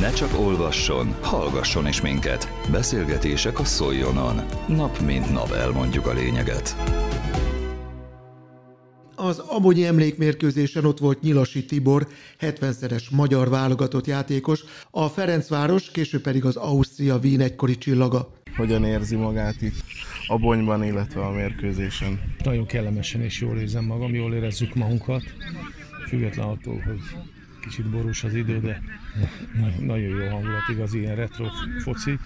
Ne csak olvasson, hallgasson is minket. Beszélgetések a Szoljonon. Nap mint nap elmondjuk a lényeget. Az Abonyi emlékmérkőzésen ott volt Nyilasi Tibor, 70-szeres magyar válogatott játékos, a Ferencváros, később pedig az Ausztria Wien egykori csillaga. Hogyan érzi magát itt Abonyban, illetve a mérkőzésen? Nagyon kellemesen és jól érzem magam, jól érezzük magunkat, független attól, hogy kicsit borús az idő, de nagyon jó hangulat, igaz, ilyen retro foci,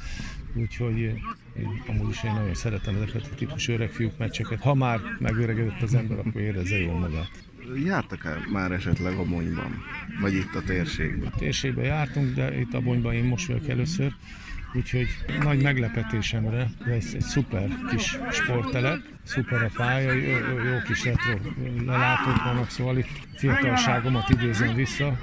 úgyhogy én, amúgy is én nagyon szeretem ezeket a típusú öreg fiúk meccseket. Ha már megöregedett az ember, akkor érezze jól magát. Jártak -e már esetleg Abonyban? Vagy itt a térségben? A térségben jártunk, de itt Abonyban én most vagyok először, úgyhogy nagy meglepetésemre, ez egy szuper kis sporttelep, szuper a pálya, jó, jó kis retro lelátók vannak, szóval itt fiatalságomat idézem vissza,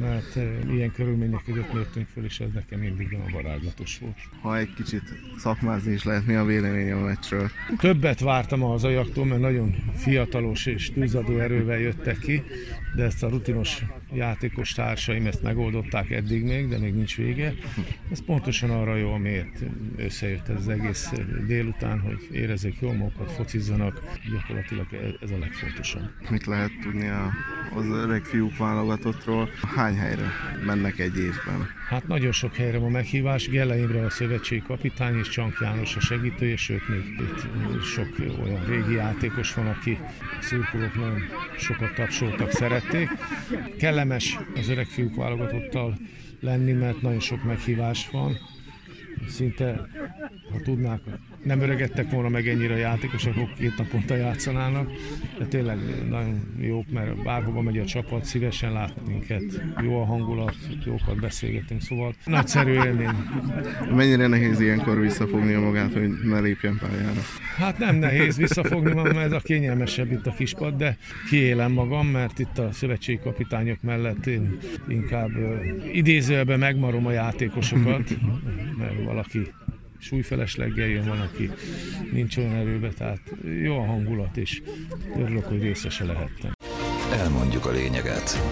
mert e, ilyen körülmények között nőttünk föl, és ez nekem mindig nagyon varázslatos volt. Ha egy kicsit szakmázni is lehet, mi a vélemény a meccsről? Többet vártam az ajaktól, mert nagyon fiatalos és tűzadó erővel jöttek ki, de ezt a rutinos játékos társaim ezt megoldották eddig még, de még nincs vége. Ez pontosan arra jó, amiért összejött ez az egész délután, hogy érezzék jól magukat, focizzanak, gyakorlatilag ez a legfontosabb. Mit lehet tudni a, az öreg fiúk válogatottról? Hány helyre mennek egy évben? Hát nagyon sok helyre van meghívás. Gelle Imre a szövetségi kapitány, és Csank János a segítője, sőt még itt sok olyan régi játékos van, aki szurkolók nagyon sokat tapsoltak, szerették. Kellemes az öreg fiúk válogatottal lenni, mert nagyon sok meghívás van. Szinte, ha tudnák, nem öregedtek volna meg ennyire a játékosok, akkor két naponta játszanának, de tényleg nagyon jók, mert bárhova megy a csapat, szívesen lát minket, jó a hangulat, jókat beszélgetünk, szóval nagyszerű élmény. Mennyire nehéz ilyenkor visszafogni a magát, hogy ne lépjen pályára? Hát nem nehéz visszafogni, mert ez a kényelmesebb itt a kispad, de kiélem magam, mert itt a szövetségi kapitányok mellett én inkább idézőjelben megmarom a játékosokat, mert valaki súlyfelesleggel jön, van, aki nincs olyan erőbe, tehát jó a hangulat, és örülök, hogy részese lehettem. Elmondjuk a lényeget.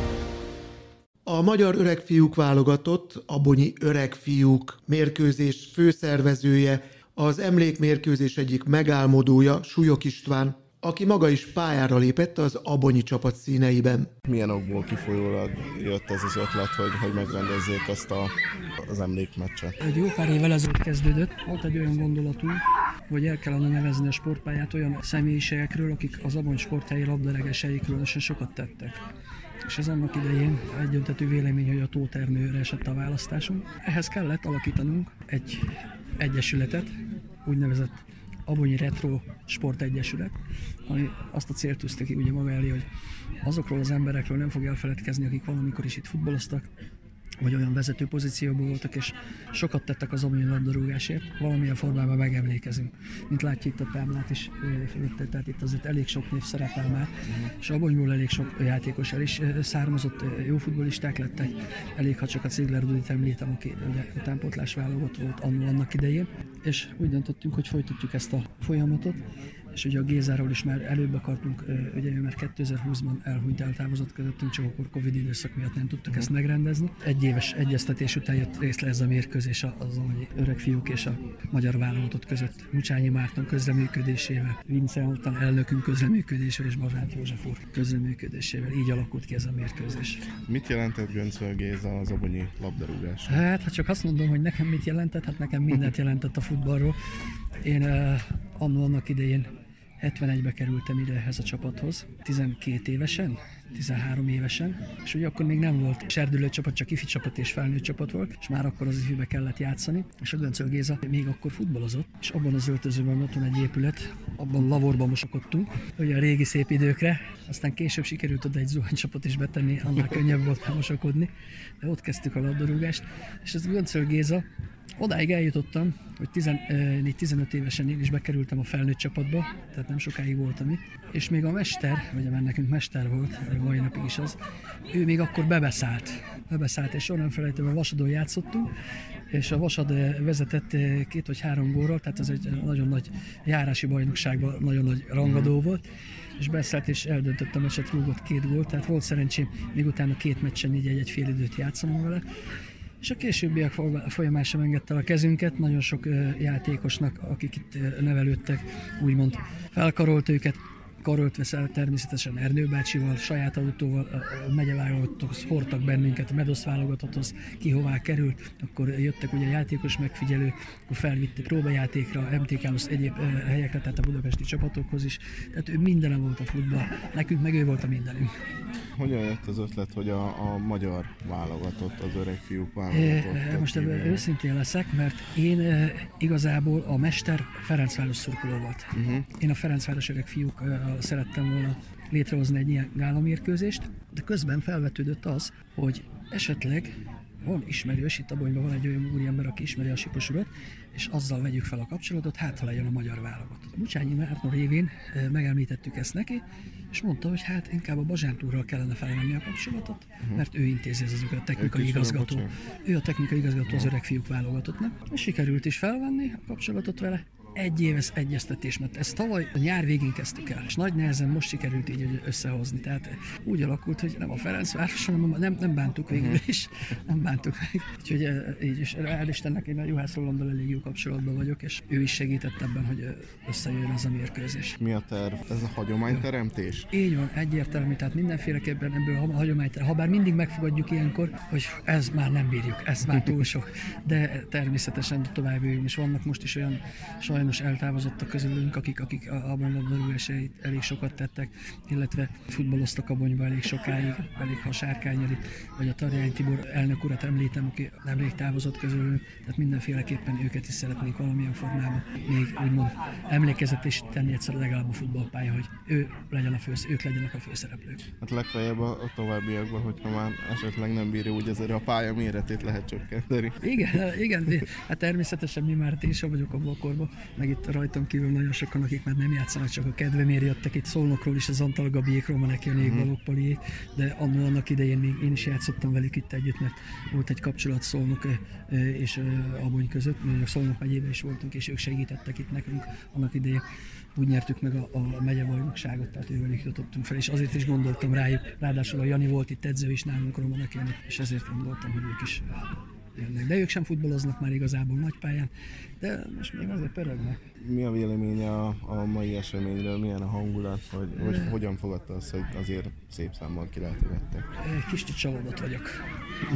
A magyar öregfiúk válogatott, Abonyi öregfiúk mérkőzés főszervezője, az emlékmérkőzés egyik megálmodója, Súlyok István aki maga is pályára lépett az Abonyi csapat színeiben. Milyen okból kifolyólag jött ez az ötlet, hogy, hogy megrendezzék ezt a, az emlékmeccset? Egy jó pár évvel ezelőtt kezdődött. Volt egy olyan gondolatunk, hogy el kellene nevezni a sportpályát olyan személyiségekről, akik az Abony sporthelyi labdaregesei különösen sokat tettek. És ez annak idején egyöntetű vélemény, hogy a Tóternőre esett a választásunk. Ehhez kellett alakítanunk egy egyesületet, úgynevezett Abonyi Retro Sport Egyesület, ami azt a célt tűzte ki ugye maga elé, hogy azokról az emberekről nem fog elfeledkezni, akik valamikor is itt futballoztak, vagy olyan vezető pozícióban voltak, és sokat tettek az abonyi labdarúgásért, valamilyen formában megemlékezünk. Mint látjuk itt a táblát is tehát itt azért elég sok név szerepel már, és abonyból elég sok játékos el is származott, jó futbolisták lettek, elég ha csak a Cigler Dudit említem, aki utánpótlás válogatott volt annól annak idején, és úgy döntöttünk, hogy folytatjuk ezt a folyamatot, és ugye a Gézáról is már előbb akartunk, ugye ő már 2020-ban elhunyt, eltávozott közöttünk, csak akkor Covid időszak miatt nem tudtuk ezt megrendezni. Egy éves egyeztetés után jött részre ez a mérkőzés az hogy öreg fiúk és a magyar válogatott között. Mucsányi Márton közreműködésével, Vince Altan elnökünk közreműködésével és Bazsánk József úr közreműködésével. Így alakult ki ez a mérkőzés. Mit jelentett Göncöl Géza az abonyi labdarúgás? Hát, ha csak azt mondom, hogy nekem mit jelentett, hát nekem mindent jelentett a futballról. Én uh, annó annak idején 71-be kerültem ide ehhez a csapathoz, 12 évesen, 13 évesen, és ugye akkor még nem volt serdülő csapat, csak ifi csapat és felnőtt csapat volt, és már akkor az ifibe kellett játszani, és a Göncöl Géza még akkor futballozott, és abban az öltözőben ott van egy épület, abban lavorban mosakodtunk, ugye a régi szép időkre, aztán később sikerült oda egy zuhanycsapat is betenni, annál könnyebb volt mosakodni, de ott kezdtük a labdarúgást, és ez Göncöl Géza Odáig eljutottam, hogy 14-15 évesen én is bekerültem a felnőtt csapatba, tehát nem sokáig voltam itt, és még a mester, vagy a nekünk mester volt, a mai napig is az, ő még akkor bebeszállt. Bebeszállt, és onnan felejtően a Vasadon játszottunk, és a Vasad vezetett két vagy három górral, tehát ez egy nagyon nagy járási bajnokságban nagyon nagy rangadó mhm. volt, és beszállt és eldöntött a meccset, rúgott két gólt, tehát volt szerencsém még utána két meccsen így egy-egy fél időt játszanom vele, és a későbbiek folyamán sem engedte a kezünket, nagyon sok játékosnak, akik itt nevelődtek, úgymond felkarolt őket, karolt veszel természetesen Ernő bácsival, saját autóval, a hordtak bennünket, a Medosz válogatotthoz, ki hová került, akkor jöttek ugye játékos megfigyelő, akkor felvitte próbajátékra, MTK-hoz egyéb helyekre, tehát a budapesti csapatokhoz is, tehát ő mindenem volt a futball, nekünk meg ő volt a mindenünk. Hogyan jött az ötlet, hogy a, a magyar válogatott, az öreg fiúk válogatott? Most ebben őszintén leszek, mert én e, igazából a mester Ferencváros szurkoló volt. Uh-huh. Én a Ferencváros öreg fiúk e, szerettem volna létrehozni egy ilyen gálamérkőzést, de közben felvetődött az, hogy esetleg van ismerős, itt a van egy olyan úriember, aki ismeri a Sipos urat, és azzal vegyük fel a kapcsolatot, hát ha legyen a magyar válogatott. Bucsányi Márton révén megemlítettük ezt neki, és mondta, hogy hát inkább a Bazsántúrral kellene felvenni a kapcsolatot, uh-huh. mert ő intézi ez a technikai igazgató. Ő a technikai igazgató az öreg fiúk válogatottnak, és sikerült is felvenni a kapcsolatot vele, egy éves egyeztetés, mert ezt tavaly a nyár végén kezdtük el, és nagy nehezen most sikerült így összehozni. Tehát úgy alakult, hogy nem a Ferencváros, hanem nem, nem bántuk végül mhm. is, nem bántuk meg. Úgyhogy így is, hál' Istennek én a Juhász Rolandal elég jó kapcsolatban vagyok, és ő is segített ebben, hogy összejön ez a mérkőzés. Mi a terv? Ez a hagyományteremtés? Így van, egyértelmű, tehát mindenféleképpen ebből a hagyományteremtés. Ha bár mindig megfogadjuk ilyenkor, hogy ez már nem bírjuk, ez már túl sok, de természetesen tovább is vannak most is olyan sajnos sajnos eltávozottak közülünk, akik, akik abban a labdarúgásait elég sokat tettek, illetve futballoztak a bonyba elég sokáig, elég ha Sárkányeri, vagy a Tarjány Tibor elnök urat említem, aki nemrég távozott közülünk, tehát mindenféleképpen őket is szeretnénk valamilyen formában még úgymond emlékezetés tenni egyszer legalább a futballpálya, hogy ő legyen a fősz, ők legyenek a főszereplők. Hát legfeljebb a, a továbbiakban, hogyha már esetleg nem bírja úgy azért a pálya méretét lehet csökkenteni. Igen, igen, hát természetesen mi már is vagyok a blokkorban, meg itt rajtam kívül nagyon sokan, akik már nem játszanak, csak a kedvemért jöttek itt Szolnokról is, az Antal Gabiék, Romanek Janék, mm. Balogh Paliék, de annó annak idején még én is játszottam velük itt együtt, mert volt egy kapcsolat Szolnok és Abony között, mi a Szolnok megyében is voltunk, és ők segítettek itt nekünk annak idején. Úgy nyertük meg a, a megyebajnokságot, tehát ővelük jutottunk fel, és azért is gondoltam rájuk. Ráadásul a Jani volt itt edző is nálunk, Romanek Jani, és ezért gondoltam, hogy ők is jönnek. De ők sem futballoznak már igazából nagypályán, de most még azért pörögnek. Mi a véleménye a, a mai eseményről, milyen a hangulat, vagy, vagy hogyan fogadta azt, hogy azért szép számmal kilátogattak? Kis csalódott vagyok.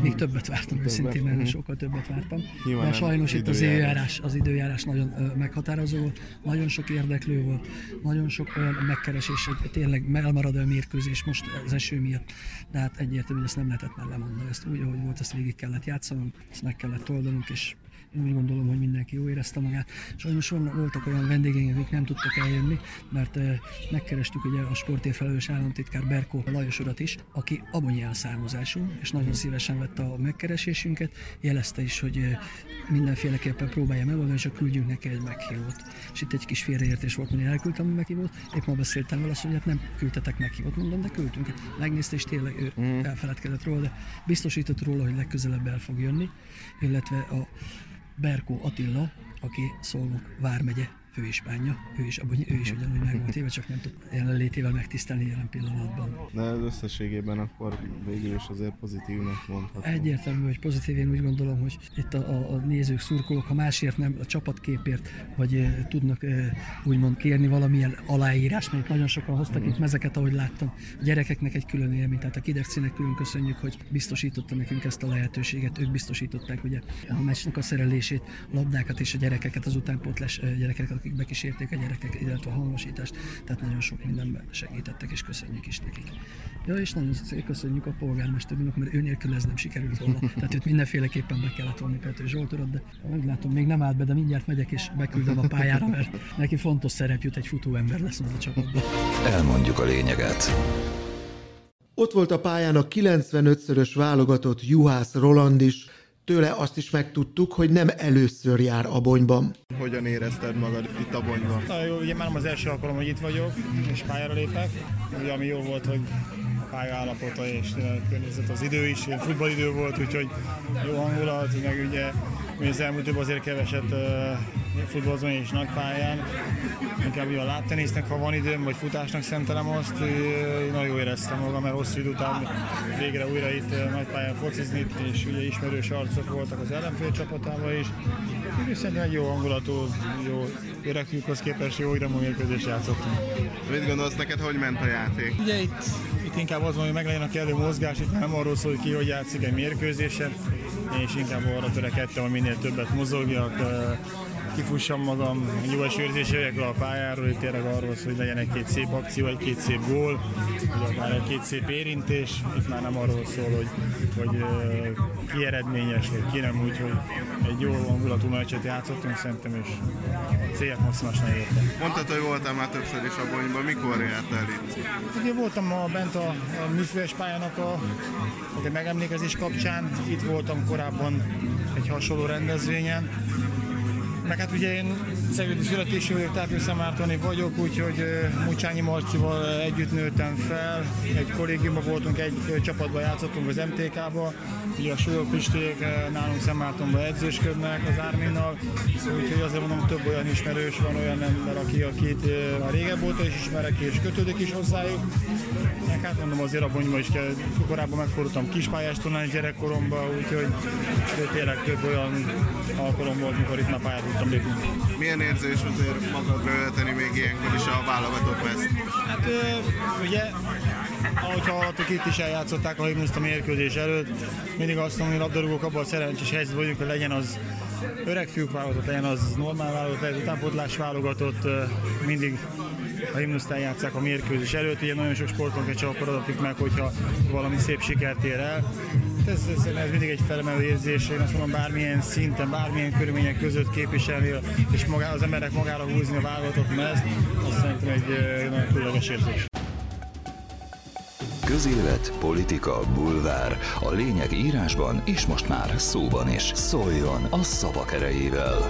Még többet vártam, őszintén, mert sokkal többet vártam. Nyilván de sajnos itt az időjárás, az időjárás nagyon meghatározó volt, nagyon sok érdeklő volt, nagyon sok olyan megkeresés, hogy tényleg elmarad a mérkőzés most az eső miatt. De hát egyértelmű, hogy ezt nem lehetett már lemondani. Ezt úgy, ahogy volt, ezt végig kellett játszanunk, ezt meg kellett oldanunk, és úgy gondolom, hogy mindenki jó érezte magát. Sajnos voltak olyan vendégeink, akik nem tudtak eljönni, mert megkerestük ugye a sportért felelős államtitkár Berkó Lajos urat is, aki abonyi elszármazású, és nagyon szívesen vette a megkeresésünket, jelezte is, hogy mindenféleképpen próbálja megoldani, és küldjünk neki egy meghívót. És itt egy kis félreértés volt, hogy elküldtem a meghívót, épp ma beszéltem vele, azt, hogy hát nem küldtetek meghívót, mondom, de küldtünk. Megnézte, és tényleg ő mm. elfeledkezett róla, de biztosított róla, hogy legközelebb el fog jönni, illetve a Berkó Attila, aki Szolnok vármegye főispánja, ő is, abban, ő is ugyanúgy meg volt éve, csak nem tud jelenlétével megtisztelni jelen pillanatban. De az összességében akkor végül is azért pozitívnak mondható. Egyértelmű, hogy pozitív, én úgy gondolom, hogy itt a, a, a nézők, szurkolók, ha másért nem, a csapatképért, vagy e, tudnak e, úgymond kérni valamilyen aláírás, mert nagyon sokan hoztak mm. itt mezeket, ahogy láttam. A gyerekeknek egy külön élmény, tehát a Kidercinek külön köszönjük, hogy biztosította nekünk ezt a lehetőséget, ők biztosították ugye a meccsnek a szerelését, a labdákat és a gyerekeket, az utánpótlás gyerekeket, akik bekísérték a gyerekek, illetve a hangosítást, tehát nagyon sok mindenben segítettek, és köszönjük is nekik. Ja, és nagyon szépen köszönjük a polgármesterünknek, mert ő nélkül ez nem sikerült volna. Tehát őt mindenféleképpen be kellett volni Pető Zsoltorat, de úgy látom, még nem állt be, de mindjárt megyek és beküldöm a pályára, mert neki fontos szerep jut, egy futó ember lesz majd a csapatban. Elmondjuk a lényeget. Ott volt a pályán a 95-szörös válogatott Juhász Roland is, tőle azt is megtudtuk, hogy nem először jár Abonyban. Hogyan érezted magad itt Abonyban? Na jó, ugye már az első alkalom, hogy itt vagyok, és pályára lépek. Ugye ami jó volt, hogy a pálya állapota és környezet az idő is, ilyen futballidő volt, úgyhogy jó hangulat, meg ugye az elmúlt több azért keveset uh, futballozom és nagy pályán. Inkább a láttenisznek, ha van időm, vagy futásnak szentelem azt. Én nagyon jó éreztem magam, mert hosszú idő után végre újra itt nagy pályán focizni, és ugye ismerős arcok voltak az ellenfél csapatában is. És szerintem egy jó hangulatú, jó öregfiúkhoz képest jó iramú mérkőzést játszottunk. Mit gondolsz neked, hogy ment a játék? Ugye itt, itt inkább az van, hogy meglegyen a kellő mozgás, itt nem arról szól, hogy ki hogy játszik egy mérkőzésen, és inkább arra törekedtem, hogy minél többet mozogjak, kifussam magam, jó érzés jöjjek le a pályáról, hogy tényleg arról szól, hogy legyen egy-két szép akció, egy-két szép gól, vagy akár egy-két szép érintés. Itt már nem arról szól, hogy, hogy ki eredményes, vagy ki nem úgy, hogy egy jó hangulatú meccset játszottunk, szerintem, és célját maximálisan értem. Mondtad, hogy voltam már többször is a bonyban, mikor járt el itt? Ugye voltam a, bent a, a műfős pályának a, a megemlékezés kapcsán, itt voltam korábban egy hasonló rendezvényen, meg hát ugye én Szegedi születésű vagyok, Tápőszemártoni vagyok, úgyhogy Mucsányi Marcival együtt nőttem fel. Egy kollégiumban voltunk, egy csapatban játszottunk az MTK-ba. Ugye a Súlyok Pisték nálunk Szemártonban edzősködnek az Árminnal, úgyhogy azért mondom, több olyan ismerős van, olyan ember, aki, akit a régebb óta is ismerek és kötődik is hozzájuk. Meg hát mondom azért a bonyba is kell, korábban megfordultam kispályás tornán gyerekkoromban, úgyhogy tényleg több olyan alkalom volt, mikor itt napályát tudtam lépni. Milyen érzés azért magadra ölteni még ilyenkor is a válogatott meszt? Hát ugye ahogy hallottuk, itt is eljátszották a himnuszt a mérkőzés előtt. Mindig azt mondom, hogy labdarúgók abban a szerencsés helyzetben vagyunk, hogy legyen az öreg fiúk válogatott, legyen az normál válogatott, legyen utánpótlás válogatott, mindig a himnuszt eljátszák a mérkőzés előtt. Ugye nagyon sok sporton csak akkor adatik meg, hogyha valami szép sikert ér el. Ez, ez, ez mindig egy felemelő érzés, én azt mondom, bármilyen szinten, bármilyen körülmények között képviselni, és magá, az emberek magára húzni a válogatott mezt, azt szerintem egy nagyon különleges érzés. Közélet, politika, bulvár. A lényeg írásban és most már szóban is. Szóljon a szavak erejével!